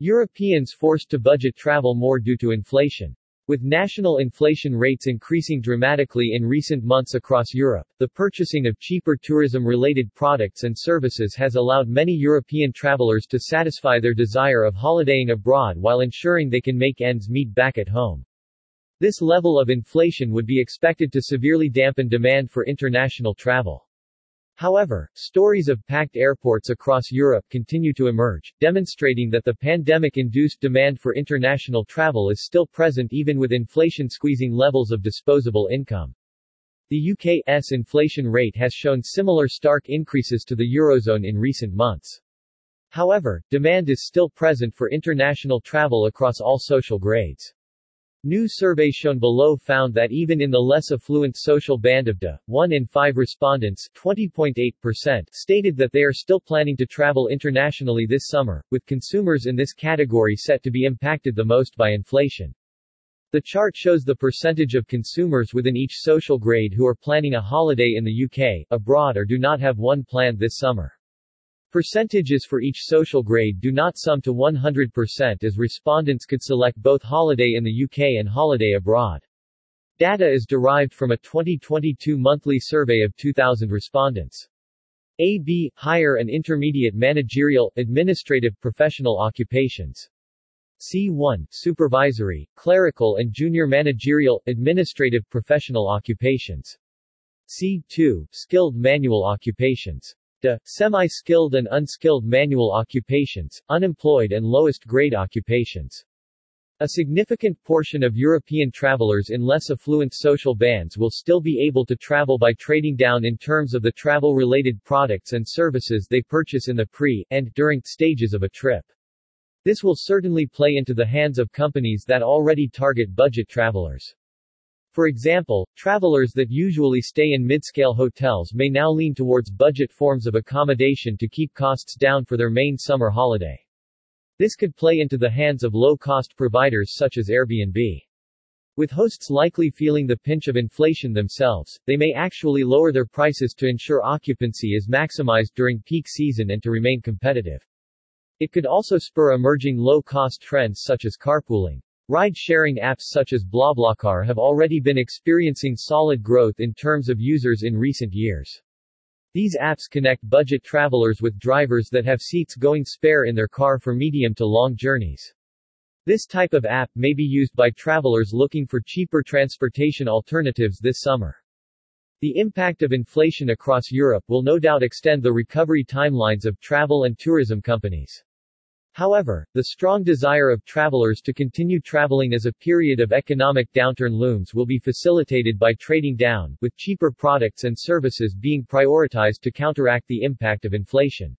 Europeans forced to budget travel more due to inflation. With national inflation rates increasing dramatically in recent months across Europe, the purchasing of cheaper tourism-related products and services has allowed many European travelers to satisfy their desire of holidaying abroad while ensuring they can make ends meet back at home. This level of inflation would be expected to severely dampen demand for international travel. However, stories of packed airports across Europe continue to emerge, demonstrating that the pandemic-induced demand for international travel is still present even with inflation squeezing levels of disposable income. The UK's inflation rate has shown similar stark increases to the Eurozone in recent months. However, demand is still present for international travel across all social grades. New survey shown below found that even in the less affluent social band of DE, 1 in 5 respondents 20.8% stated that they are still planning to travel internationally this summer, with consumers in this category set to be impacted the most by inflation. The chart shows the percentage of consumers within each social grade who are planning a holiday in the UK, abroad or do not have one planned this summer. Percentages for each social grade do not sum to 100% as respondents could select both holiday in the UK and holiday abroad. Data is derived from a 2022 monthly survey of 2,000 respondents. AB, higher and intermediate managerial, administrative professional occupations. C1, supervisory, clerical and junior managerial, administrative professional occupations. C2, skilled manual occupations. Semi-skilled and unskilled manual occupations, unemployed and lowest grade occupations. A significant portion of European travelers in less affluent social bands will still be able to travel by trading down in terms of the travel-related products and services they purchase in the pre- and during stages of a trip. This will certainly play into the hands of companies that already target budget travelers. For example, travelers that usually stay in mid-scale hotels may now lean towards budget forms of accommodation to keep costs down for their main summer holiday. This could play into the hands of low-cost providers such as Airbnb. With hosts likely feeling the pinch of inflation themselves, they may actually lower their prices to ensure occupancy is maximized during peak season and to remain competitive. It could also spur emerging low-cost trends such as carpooling. Ride-sharing apps such as BlaBlaCar have already been experiencing solid growth in terms of users in recent years. These apps connect budget travelers with drivers that have seats going spare in their car for medium to long journeys. This type of app may be used by travelers looking for cheaper transportation alternatives this summer. The impact of inflation across Europe will no doubt extend the recovery timelines of travel and tourism companies. However, the strong desire of travelers to continue traveling as a period of economic downturn looms will be facilitated by trading down, with cheaper products and services being prioritized to counteract the impact of inflation.